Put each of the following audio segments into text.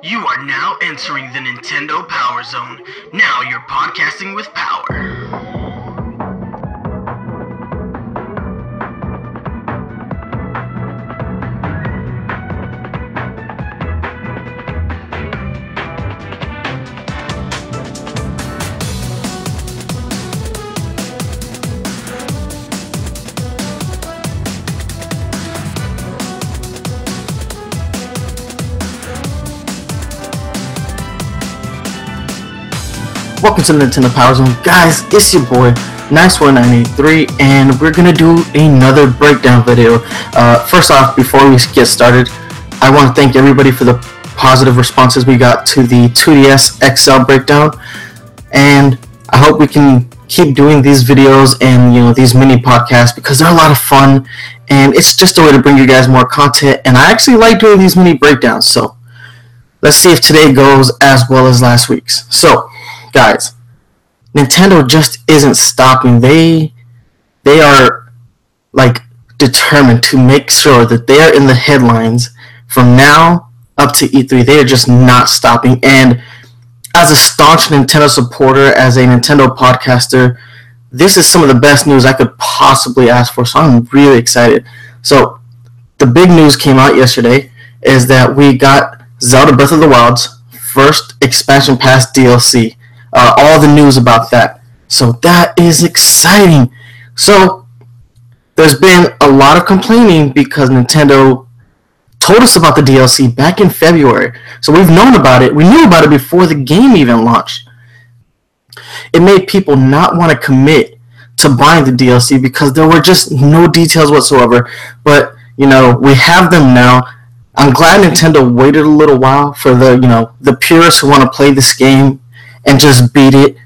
You are now entering the Nintendo Power Zone. Now you're podcasting with power. Welcome to the Nintendo Power Zone. Guys, it's your boy, Nice1983, and we're gonna do another breakdown video. Uh, first off, before we get started, I want to thank everybody for the positive responses we got to the 2DS XL breakdown, and I hope we can keep doing these videos and you know these mini podcasts because they're a lot of fun, and it's just a way to bring you guys more content. And I actually like doing these mini breakdowns, so let's see if today goes as well as last week's. So guys, Nintendo just isn't stopping. They they are like determined to make sure that they are in the headlines from now up to E3. They are just not stopping. And as a staunch Nintendo supporter, as a Nintendo podcaster, this is some of the best news I could possibly ask for. So I'm really excited. So the big news came out yesterday is that we got Zelda Breath of the Wild's first expansion pass DLC uh, all the news about that. So that is exciting. So there's been a lot of complaining because Nintendo told us about the DLC back in February. So we've known about it. We knew about it before the game even launched. It made people not want to commit to buying the DLC because there were just no details whatsoever. But you know, we have them now. I'm glad Nintendo waited a little while for the you know the purists who want to play this game and just beat it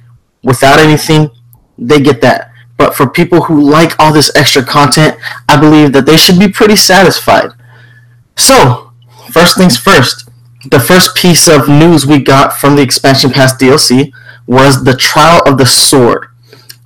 without anything, they get that. But for people who like all this extra content, I believe that they should be pretty satisfied. So, first things first, the first piece of news we got from the expansion pass DLC was the trial of the sword.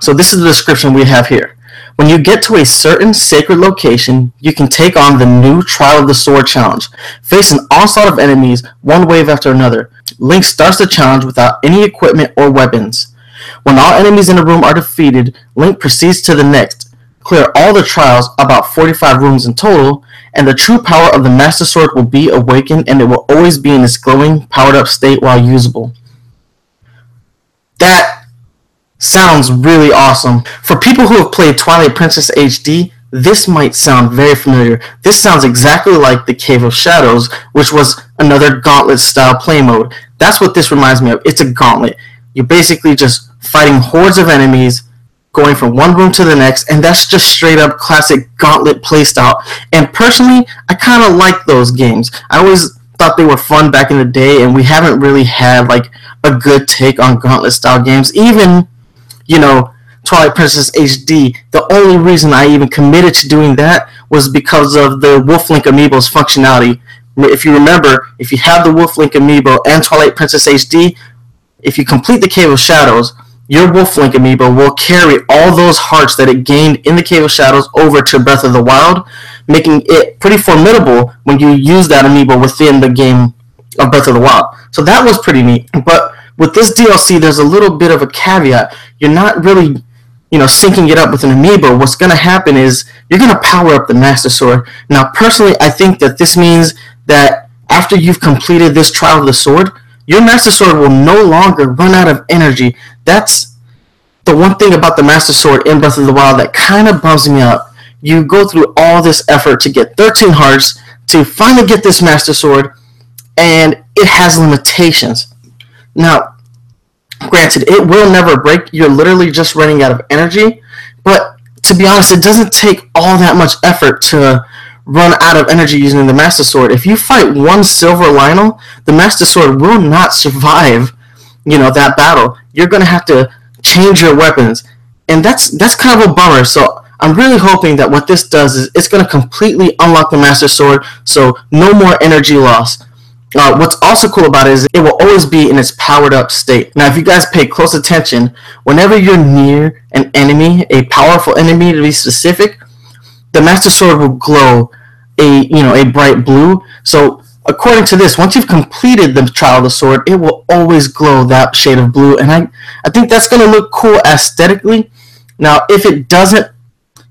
So this is the description we have here. When you get to a certain sacred location, you can take on the new Trial of the Sword challenge. Face an onslaught of enemies, one wave after another. Link starts the challenge without any equipment or weapons. When all enemies in a room are defeated, Link proceeds to the next. Clear all the trials, about 45 rooms in total, and the true power of the Master Sword will be awakened and it will always be in its glowing, powered up state while usable. That sounds really awesome. For people who have played Twilight Princess HD, this might sound very familiar. This sounds exactly like the Cave of Shadows, which was another gauntlet style play mode. That's what this reminds me of. It's a gauntlet. You're basically just fighting hordes of enemies, going from one room to the next, and that's just straight up classic gauntlet playstyle. And personally, I kind of like those games. I always thought they were fun back in the day, and we haven't really had like a good take on gauntlet style games. Even, you know, Twilight Princess HD, the only reason I even committed to doing that was because of the Wolf Link Amiibo's functionality. If you remember, if you have the Wolf Link Amiibo and Twilight Princess HD, if you complete the Cave of Shadows, your Wolf Link Amiibo will carry all those hearts that it gained in the Cave of Shadows over to Breath of the Wild, making it pretty formidable when you use that Amiibo within the game of Breath of the Wild. So that was pretty neat. But with this DLC, there's a little bit of a caveat. You're not really you know, syncing it up with an amiibo, what's going to happen is you're going to power up the Master Sword. Now, personally, I think that this means that after you've completed this Trial of the Sword, your Master Sword will no longer run out of energy. That's the one thing about the Master Sword in Breath of the Wild that kind of bums me up. You go through all this effort to get 13 hearts to finally get this Master Sword, and it has limitations. Now, Granted, it will never break. You're literally just running out of energy. But to be honest, it doesn't take all that much effort to run out of energy using the Master Sword. If you fight one Silver Lynel, the Master Sword will not survive, you know, that battle. You're to have to change your weapons. And that's that's kind of a bummer. So I'm really hoping that what this does is it's to completely unlock the Master Sword, so no more energy loss. Uh, what's also cool about it is it will always be in its powered up state. Now, if you guys pay close attention, whenever you're near an enemy, a powerful enemy to be specific, the Master Sword will glow a you know a bright blue. So according to this, once you've completed the Trial of the Sword, it will always glow that shade of blue, and I, I think that's going to look cool aesthetically. Now, if it doesn't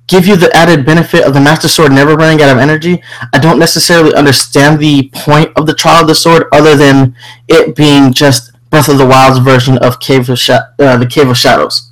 give you the added benefit of the Master Sword never running out of energy, I don't necessarily understand the point of the Trial of the Sword other than it being just Breath of the Wild's version of Cave of uh, the Cave of Shadows.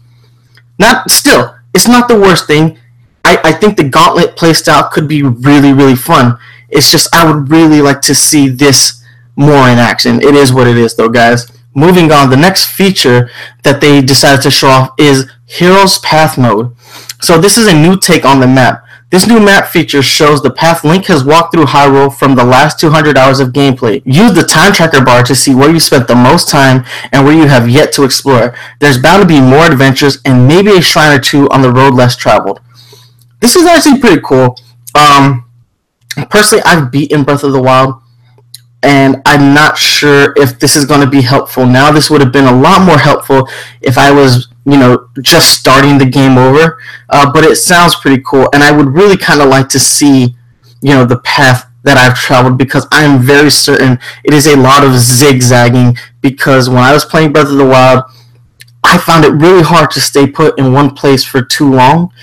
Not still, it's not the worst thing. I, I think the Gauntlet playstyle could be really, really fun. It's just I would really like to see this more in action. It is what it is, though, guys. Moving on, the next feature that they decided to show off is Heroes Path Mode. So this is a new take on the map. This new map feature shows the path Link has walked through Hyrule from the last 200 hours of gameplay. Use the time tracker bar to see where you spent the most time and where you have yet to explore. There's bound to be more adventures and maybe a shrine or two on the road less traveled. This is actually pretty cool. Um, personally, I've beaten Breath of the Wild, and I'm not sure if this is going to be helpful now. This would have been a lot more helpful if I was, you know, just starting the game over. Uh, but it sounds pretty cool, and I would really kind of like to see, you know, the path that I've traveled because I am very certain it is a lot of zigzagging. Because when I was playing Breath of the Wild, I found it really hard to stay put in one place for too long.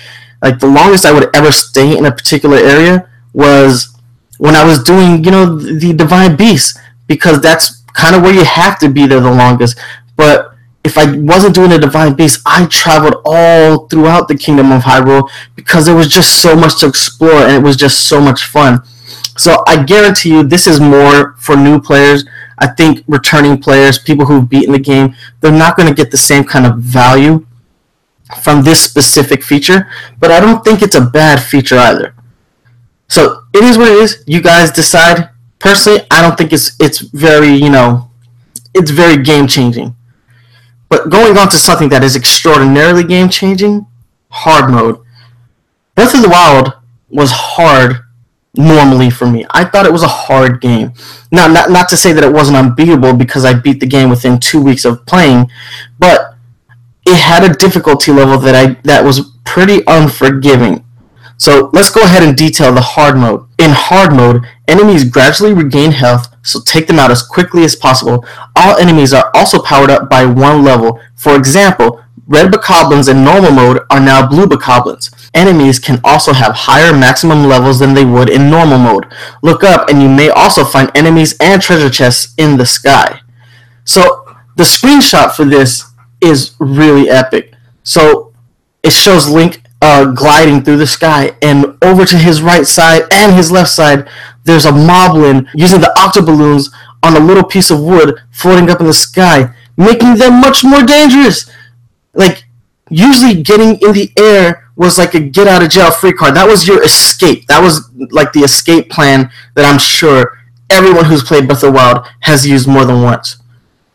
Like the longest I would ever stay in a particular area was when I was doing, you know, the Divine Beast, because that's kind of where you have to be there the longest. But if I wasn't doing the Divine Beast, I traveled all throughout the Kingdom of Hyrule because there was just so much to explore and it was just so much fun. So I guarantee you, this is more for new players. I think returning players, people who've beaten the game, they're not going to get the same kind of value from this specific feature, but I don't think it's a bad feature either. So it is what it is. You guys decide. Personally, I don't think it's it's very you know, it's very game changing. But going on to something that is extraordinarily game changing, hard mode. Breath of the Wild was hard normally for me. I thought it was a hard game. Now, not not to say that it wasn't unbeatable because I beat the game within two weeks of playing, but it had a difficulty level that I that was pretty unforgiving. So let's go ahead and detail the hard mode. In hard mode, enemies gradually regain health, so take them out as quickly as possible. All enemies are also powered up by one level. For example, red bokoblins in normal mode are now blue bokoblins. Enemies can also have higher maximum levels than they would in normal mode. Look up and you may also find enemies and treasure chests in the sky. So the screenshot for this is really epic. So it shows Link uh, gliding through the sky, and over to his right side and his left side, there's a moblin using the octoballoons on a little piece of wood floating up in the sky, making them much more dangerous. Like, usually getting in the air was like a get out of jail free card. That was your escape. That was like the escape plan that I'm sure everyone who's played Breath of the Wild has used more than once.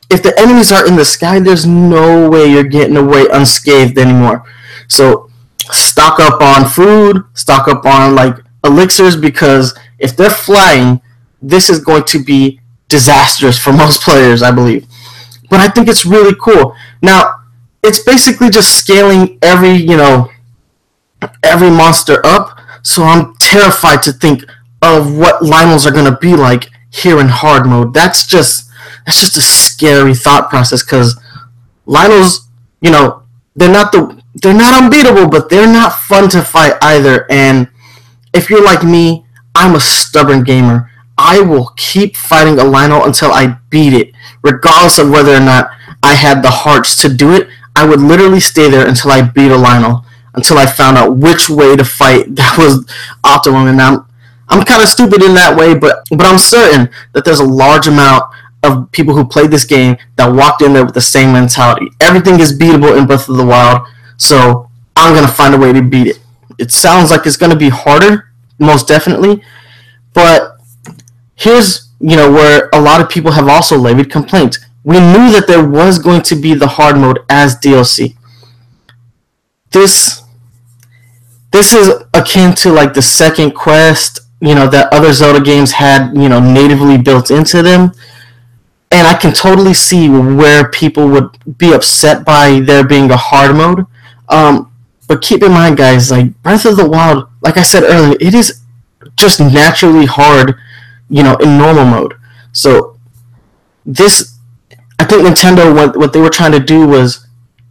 If the enemies are in the sky, there's no way you're getting away unscathed anymore. So stock up on food, stock up on like elixirs because if they're flying, this is going to be disastrous for most players, I believe. But I think it's really cool. Now, it's basically just scaling every, you know, every monster up. So I'm terrified to think of what Lynels are going to be like here in hard mode. That's just that's just a scary thought process cuz Lynel's, you know, they're not the they're not unbeatable, but they're not fun to fight either. And if you're like me, I'm a stubborn gamer. I will keep fighting a Lynel until I beat it, regardless of whether or not I had the hearts to do it. I would literally stay there until I beat a Lynel, until I found out which way to fight that was optimum. And I'm, I'm kind of stupid in that way, but but I'm certain that there's a large amount of people who played this game that walked in there with the same mentality. Everything is beatable in Breath of the Wild so I'm gonna find a way to beat it. It sounds like it's gonna be harder, most definitely, but here's you know where a lot of people have also levied complaints. We knew that there was going to be the hard mode as DLC. This this is akin to like the second quest, you know, that other Zelda games had, you know, natively built into them. And I can totally see where people would be upset by there being a hard mode um, but keep in mind, guys, like Breath of the Wild, like I said earlier, it is just naturally hard, you know, in normal mode. So this, I think Nintendo what what they were trying to do was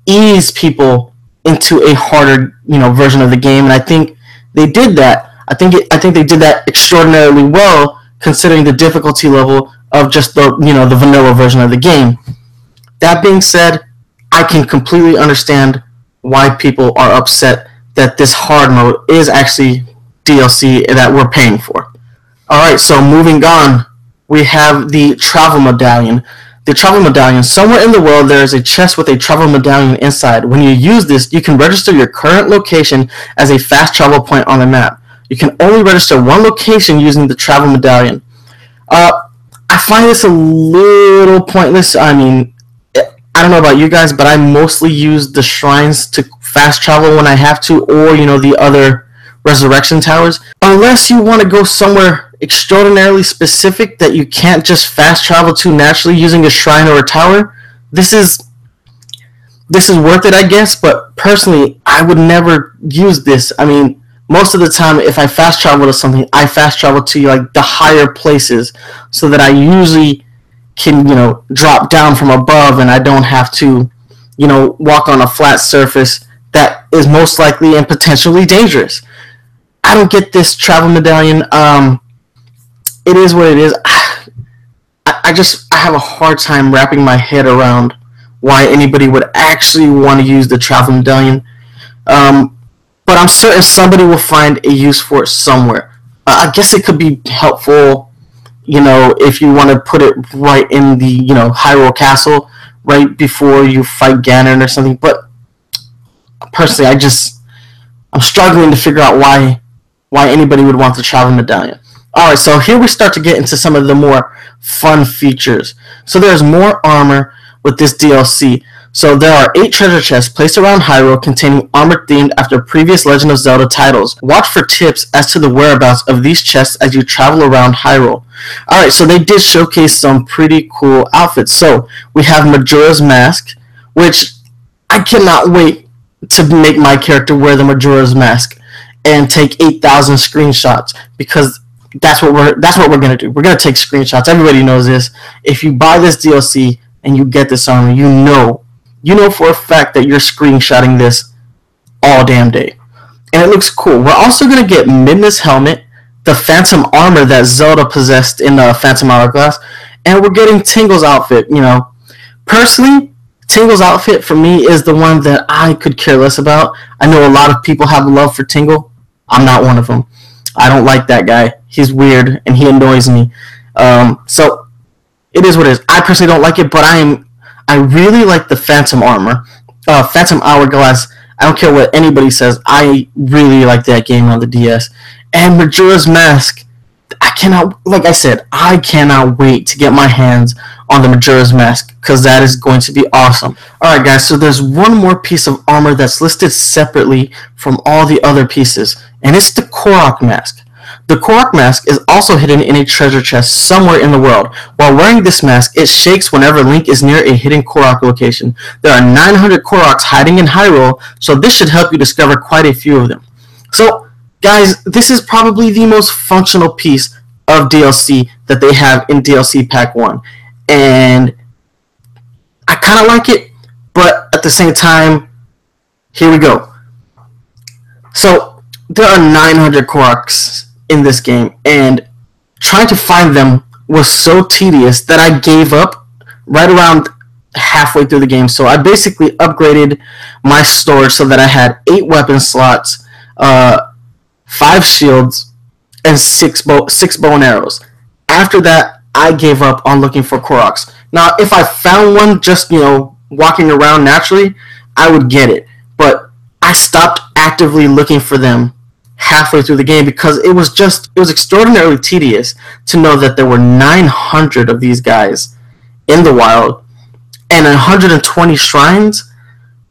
ease people into a harder you know version of the game, and I think they did that. I think it, I think they did that extraordinarily well considering the difficulty level of just the you know the vanilla version of the game. That being said, I can completely understand why people are upset that this hard mode is actually DLC that we're paying for. Alright, so moving on, we have the travel medallion. The travel medallion, somewhere in the world there is a chest with a travel medallion inside. When you use this, you can register your current location as a fast travel point on the map. You can only register one location using the travel medallion. Uh, I find this a little pointless. I mean, I don't know about you guys, but I mostly use the shrines to fast travel when I have to, or you know the other resurrection towers. Unless you want to go somewhere extraordinarily specific that you can't just fast travel to naturally using a shrine or a tower, this is this is worth it, I guess. But personally, I would never use this. I mean, most of the time, if I fast travel to something, I fast travel to like the higher places, so that I usually can you know drop down from above and I don't have to you know walk on a flat surface that is most likely and potentially dangerous. I don't get this travel medallion. Um, it is what it is. I, I just I have a hard time wrapping my head around why anybody would actually want to use the travel medallion. Um, but I'm certain somebody will find a use for it somewhere. Uh, I guess it could be helpful you know, if you want to put it right in the, you know, Hyrule Castle, right before you fight Ganon or something. But personally, I just, I'm struggling to figure out why, why anybody would want the travel medallion. All right, so here we start to get into some of the more fun features. So there's more armor with this DLC. So there are eight treasure chests placed around Hyrule containing armor themed after previous Legend of Zelda titles. Watch for tips as to the whereabouts of these chests as you travel around Hyrule. Alright, so they did showcase some pretty cool outfits. So we have Majora's Mask, which I cannot wait to make my character wear the Majora's Mask and take 8,000 screenshots because that's what we're that's what we're gonna do. We're gonna take screenshots. Everybody knows this. If you buy this DLC and you get this armor, you know you know for a fact that you're screenshotting this all damn day. And it looks cool. We're also going to get Midna's helmet, the Phantom armor that Zelda possessed in the Phantom Hourglass, and we're getting Tingle's outfit. You know, personally, Tingle's outfit for me is the one that I could care less about. I know a lot of people have a love for Tingle. I'm not one of them. I don't like that guy. He's weird and he annoys me. Um, so it is what it is. I personally don't like it, but I am I really like the Phantom armor, uh, Phantom Hourglass. I don't care what anybody says. I really like that game on the DS. And Majora's Mask. I cannot, like I said, I cannot wait to get my hands on the Majora's Mask because that is going to be awesome. Alright, guys, so there's one more piece of armor that's listed separately from all the other pieces, and it's the Korok Mask. The Korok mask is also hidden in a treasure chest somewhere in the world. While wearing this mask, it shakes whenever Link is near a hidden Korok location. There are 900 Koroks hiding in Hyrule, so this should help you discover quite a few of them. So, guys, this is probably the most functional piece of DLC that they have in DLC Pack 1. And I kind of like it, but at the same time, here we go. So, there are 900 Koroks in this game, and trying to find them was so tedious that I gave up right around halfway through the game. So I basically upgraded my storage so that I had eight weapon slots, uh, five shields, and six bow six bow and arrows. After that, I gave up on looking for Koroks. Now, if I found one just you know walking around naturally, I would get it. But I stopped actively looking for them halfway through the game because it was just it was extraordinarily tedious to know that there were 900 of these guys in the wild and 120 shrines.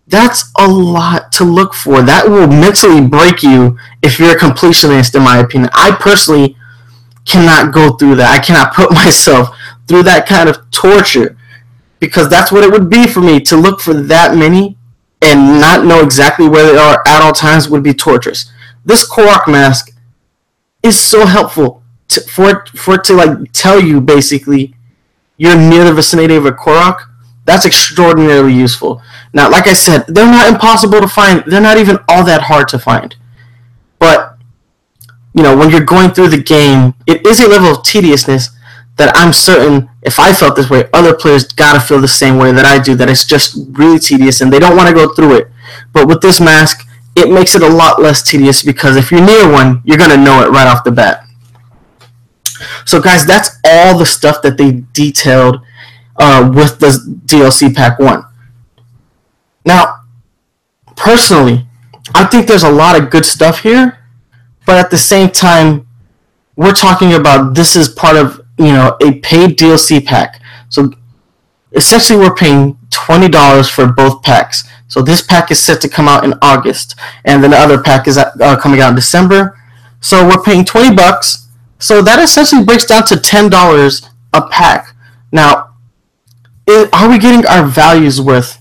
That's a lot to look for. That will mentally break you if you're a completionist in my opinion. I personally cannot go through that. I cannot put myself through that kind of torture because that's what it would be for me to look for that many and not know exactly where they are at all times would be torturous this Korok mask is so helpful to, for for it to like tell you basically you're near the vicinity of a Korok, that's extraordinarily useful. Now, like I said, they're not impossible to find. They're not even all that hard to find. But you know, when you're going through the game, it is a level of tediousness that I'm certain if I felt this way, other players gotta feel the same way that I do. That it's just really tedious and they don't want to go through it. But with this mask, it makes it a lot less tedious because if you're near one, you're gonna know it right off the bat. So, guys, that's all the stuff that they detailed uh, with the DLC Pack 1. Now, personally, I think there's a lot of good stuff here, but at the same time, we're talking about this is part of, you know, a paid DLC pack. So, essentially, we're paying $20 for both packs. So, this pack is set to come out in August, and then the other pack is uh, coming out in December. So, we're paying 20 bucks so that essentially breaks down to ten dollars a pack. Now, are we getting our values with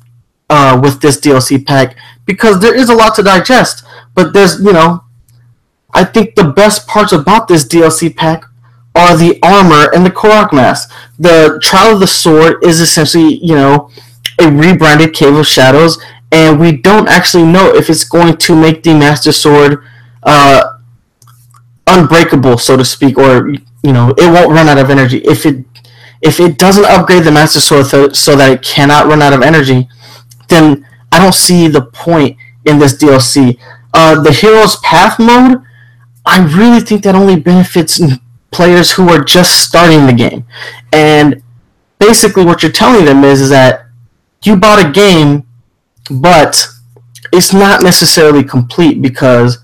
uh, with this DLC pack? Because there is a lot to digest, but there's you know, I think the best parts about this DLC pack are the armor and the Korok mask. The Trial of the Sword is essentially you know a rebranded Cave of Shadows, and we don't actually know if it's going to make the Master Sword. Uh, unbreakable, so to speak, or you know, it won't run out of energy. If it if it doesn't upgrade the Master Sword th- so that it cannot run out of energy, then I don't see the point in this DLC. Uh, the Hero's Path mode, I really think that only benefits players who are just starting the game. And basically, what you're telling them is, is that you bought a game, but it's not necessarily complete because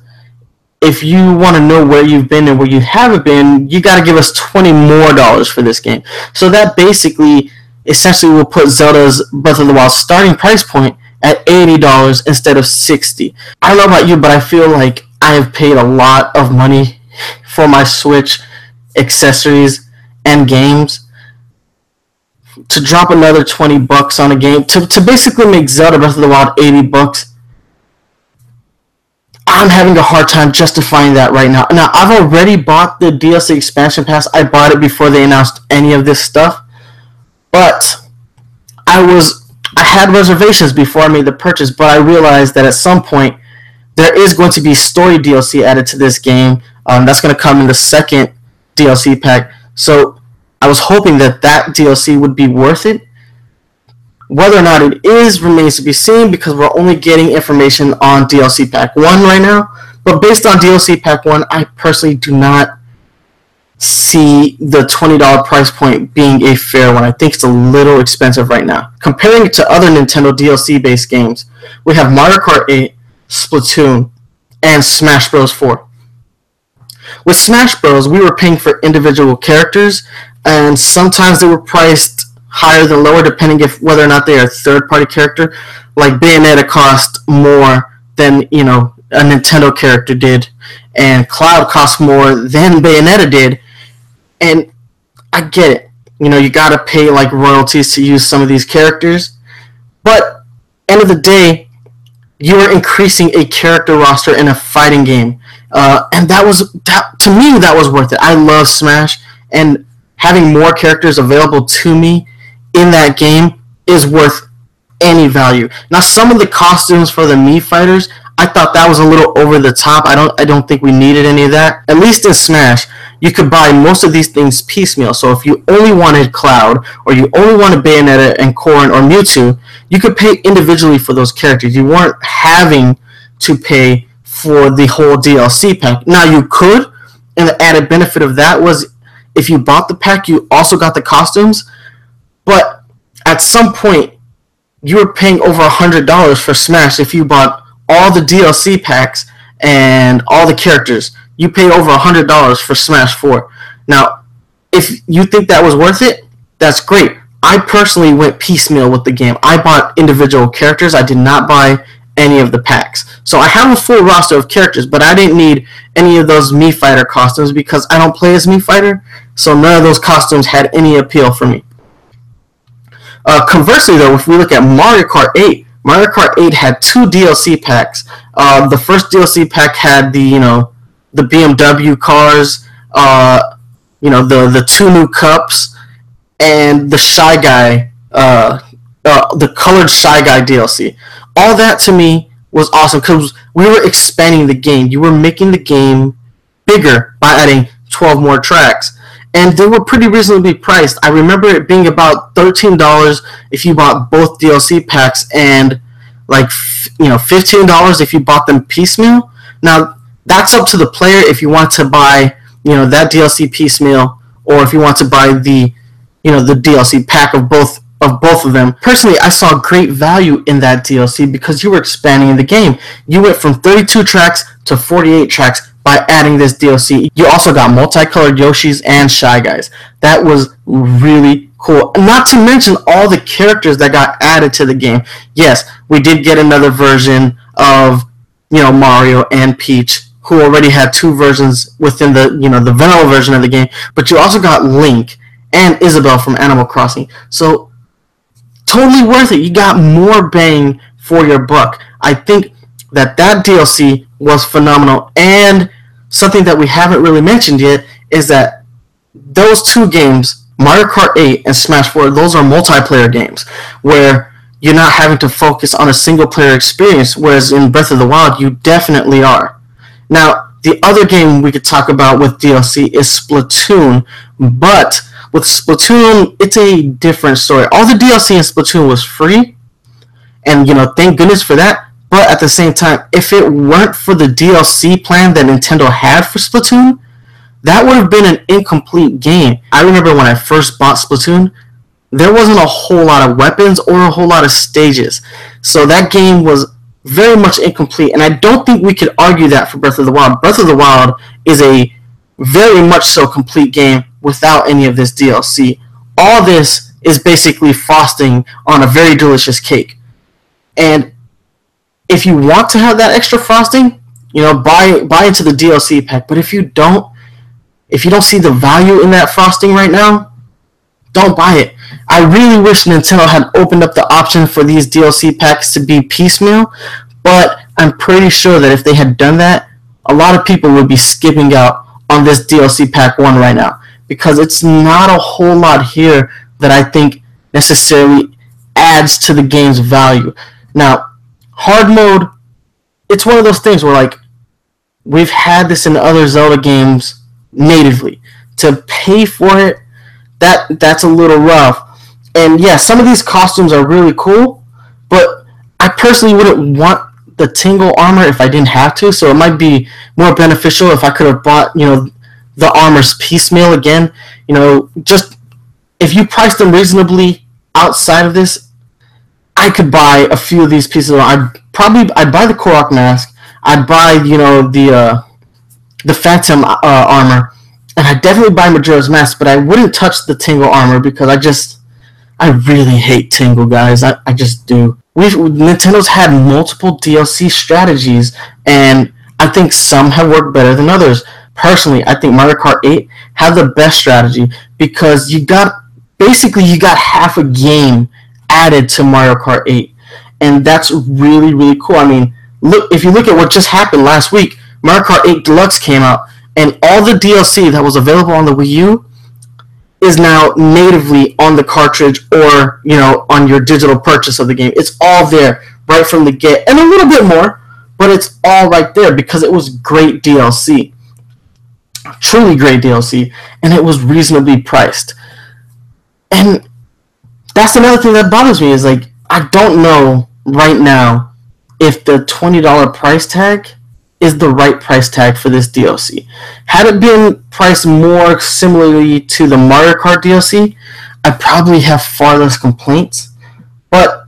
if you want to know where you've been and where you haven't been, you got to give us 20 more dollars for this game. So that basically essentially will put Zelda's Breath of the Wild starting price point at $80 instead of 60. I don't know about you, but I feel like I have paid a lot of money for my Switch accessories and games to drop another 20 bucks on a game to, to basically make Zelda Breath of the Wild 80 bucks I'm having a hard time justifying that right now. Now, I've already bought the DLC expansion pass. I bought it before they announced any of this stuff. But I was I had reservations before I made the purchase, but I realized that at some point there is going to be story DLC added to this game. Um, that's going to come in the second DLC pack. So I was hoping that that DLC would be worth it. Whether or not it is remains to be seen because we're only getting information on DLC Pack 1 right now. But based on DLC Pack 1, I personally do not see the $20 price point being a fair one. I think it's a little expensive right now. Comparing it to other Nintendo DLC based games, we have Mario Kart 8, Splatoon, and Smash Bros. 4. With Smash Bros., we were paying for individual characters, and sometimes they were priced higher than lower depending if whether or not they are a third party character. Like Bayonetta cost more than you know a Nintendo character did, and Cloud cost more than Bayonetta did. And I get it. You know, you gotta pay like royalties to use some of these characters. But end of the day, you are increasing a character roster in a fighting game. Uh, and that was that, to me that was worth it. I love Smash and having more characters available to me in that game is worth any value. Now, some of the costumes for the Mii fighters, I thought that was a little over the top. I don't, I don't think we needed any of that. At least in Smash, you could buy most of these things piecemeal. So if you only wanted Cloud, or you only wanted Bayonetta and Corrin or Mewtwo, you could pay individually for those characters. You weren't having to pay for the whole DLC pack. Now you could, and the added benefit of that was if you bought the pack, you also got the costumes but at some point, you were paying over a hundred dollars for Smash if you bought all the DLC packs and all the characters. You pay over a hundred dollars for Smash Four. Now, if you think that was worth it, that's great. I personally went piecemeal with the game. I bought individual characters. I did not buy any of the packs. So I have a full roster of characters, but I didn't need any of those Mii Fighter costumes because I don't play as Mii Fighter. So none of those costumes had any appeal for me. Uh, conversely, though, if we look at Mario Kart 8, Mario Kart 8 had two DLC packs. Uh, the first DLC pack had the you know the BMW cars, uh, you know the the two new cups, and the Shy Guy, uh, uh, the colored Shy Guy DLC. All that to me was awesome because we were expanding the game. You were making the game bigger by adding 12 more tracks. And they were pretty reasonably priced. I remember it being about $13 if you bought both DLC packs and like you know $15 if you bought them piecemeal. Now, that's up to the player if you want to buy, you know, that DLC piecemeal or if you want to buy the you know the DLC pack of both of both of them. Personally, I saw great value in that DLC because you were expanding the game. You went from 32 tracks to 48 tracks by adding this DLC. You also got multicolored Yoshis and Shy Guys. That was really cool. Not to mention all the characters that got added to the game. Yes, we did get another version of you know Mario and Peach who already had two versions within the you know the vanilla version of the game, but you also got Link and Isabelle from Animal Crossing. So totally worth it. You got more bang for your buck. I think that that DLC was phenomenal. And something that we haven't really mentioned yet is that those two games, Mario Kart 8 and Smash 4, those are multiplayer games where you're not having to focus on a single player experience, whereas in Breath of the Wild, you definitely are. Now, the other game we could talk about with DLC is Splatoon, but with Splatoon, it's a different story. All the DLC in Splatoon was free, and you know, thank goodness for that. But at the same time, if it weren't for the DLC plan that Nintendo had for Splatoon, that would have been an incomplete game. I remember when I first bought Splatoon, there wasn't a whole lot of weapons or a whole lot of stages. So that game was very much incomplete, and I don't think we could argue that for Breath of the Wild. Breath of the Wild is a very much so complete game without any of this DLC. All this is basically frosting on a very delicious cake. And if you want to have that extra frosting, you know, buy buy into the DLC pack. But if you don't, if you don't see the value in that frosting right now, don't buy it. I really wish Nintendo had opened up the option for these DLC packs to be piecemeal, but I'm pretty sure that if they had done that, a lot of people would be skipping out on this DLC pack 1 right now because it's not a whole lot here that I think necessarily adds to the game's value. Now, hard mode, it's one of those things where like we've had this in other Zelda games natively. To pay for it, that that's a little rough. And yeah, some of these costumes are really cool, but I personally wouldn't want the tingle armor if I didn't have to, so it might be more beneficial if I could have bought, you know, the armors piecemeal again. You know, just if you price them reasonably outside of this, I could buy a few of these pieces. I'd probably I'd buy the Korok mask. I'd buy you know the uh, the Phantom uh, armor, and I'd definitely buy Majora's mask. But I wouldn't touch the Tingle armor because I just I really hate Tingle guys. I, I just do. We've Nintendo's had multiple DLC strategies, and I think some have worked better than others personally, I think Mario Kart 8 had the best strategy because you got basically you got half a game added to Mario Kart 8, and that's really really cool. I mean, look if you look at what just happened last week, Mario Kart 8 Deluxe came out, and all the DLC that was available on the Wii U is now natively on the cartridge or you know on your digital purchase of the game. It's all there right from the get, and a little bit more, but it's all right there because it was great DLC truly great DLC, and it was reasonably priced. And that's another thing that bothers me is like I don't know right now if the twenty dollar price tag is the right price tag for this DLC. Had it been priced more similarly to the Mario Kart DLC, I probably have far less complaints. But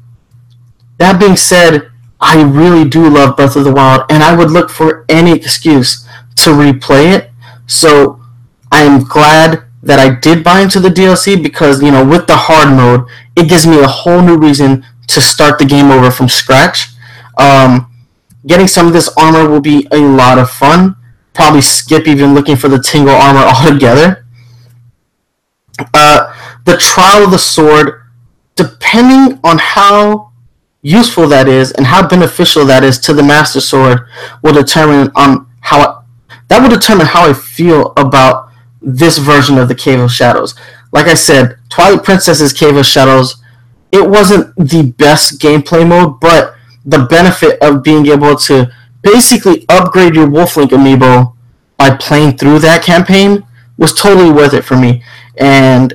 that being said, I really do love Breath of the Wild, and I would look for any excuse to replay it so I am glad that I did buy into the DLC because, you know, with the hard mode, it gives me a whole new reason to start the game over from scratch. Um, getting some of this armor will be a lot of fun. Probably skip even looking for the Tingle armor altogether. Uh, the Trial of the Sword, depending on how useful that is and how beneficial that is to the Master Sword, will determine on how that will determine how I feel about this version of the Cave of Shadows. like I said, Twilight Princess's Cave of Shadows, it wasn't the best gameplay mode, but the benefit of being able to basically upgrade your Wolf Link amiibo by playing through that campaign was totally worth it for me. And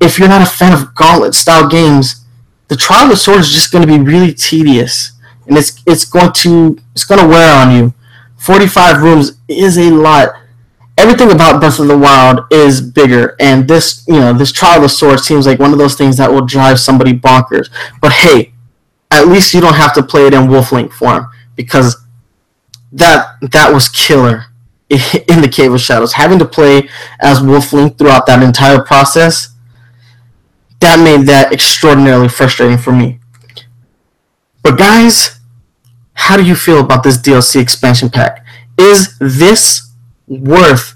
if you're not a fan of gauntlet style games, the Trial of the Sword is just going to be really tedious, and it's it's going to it's going to wear on you. 45 rooms is a lot. Everything about Breath of the Wild is bigger, and this you know this Trial of the Sword seems like one of those things that will drive somebody bonkers. But hey, at least you don't have to play it in Wolf Link form because that that was killer in the Cave of Shadows. Having to play as Wolf Link throughout that entire process, that made that extraordinarily frustrating for me. But guys, how do you feel about this DLC expansion pack? Is this worth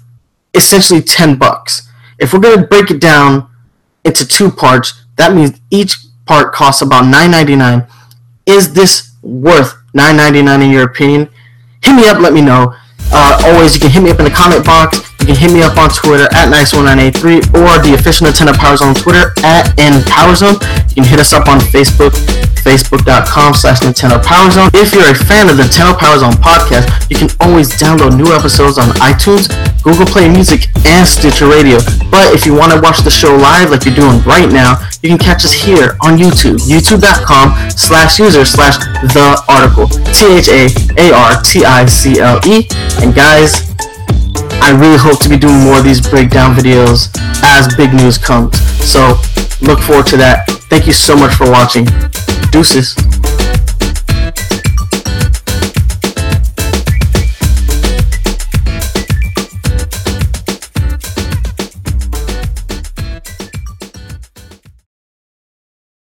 essentially 10 bucks? If we're going to break it down into two parts, that means each part costs about 9.99. Is this worth 9.99 in your opinion? Hit me up, let me know. Uh, always, you can hit me up in the comment box. You can hit me up on Twitter at Nice1983 or the official Nintendo Power Zone Twitter at NPowerZone. Can hit us up on Facebook facebook.com slash Nintendo Power Zone. If you're a fan of the Nintendo Power Zone podcast, you can always download new episodes on iTunes, Google Play Music, and Stitcher Radio. But if you want to watch the show live like you're doing right now, you can catch us here on YouTube, youtube.com slash user slash the article, T-H-A-A-R-T-I-C-L-E. And guys, I really hope to be doing more of these breakdown videos as big news comes. So look forward to that. Thank you so much for watching. Deuces.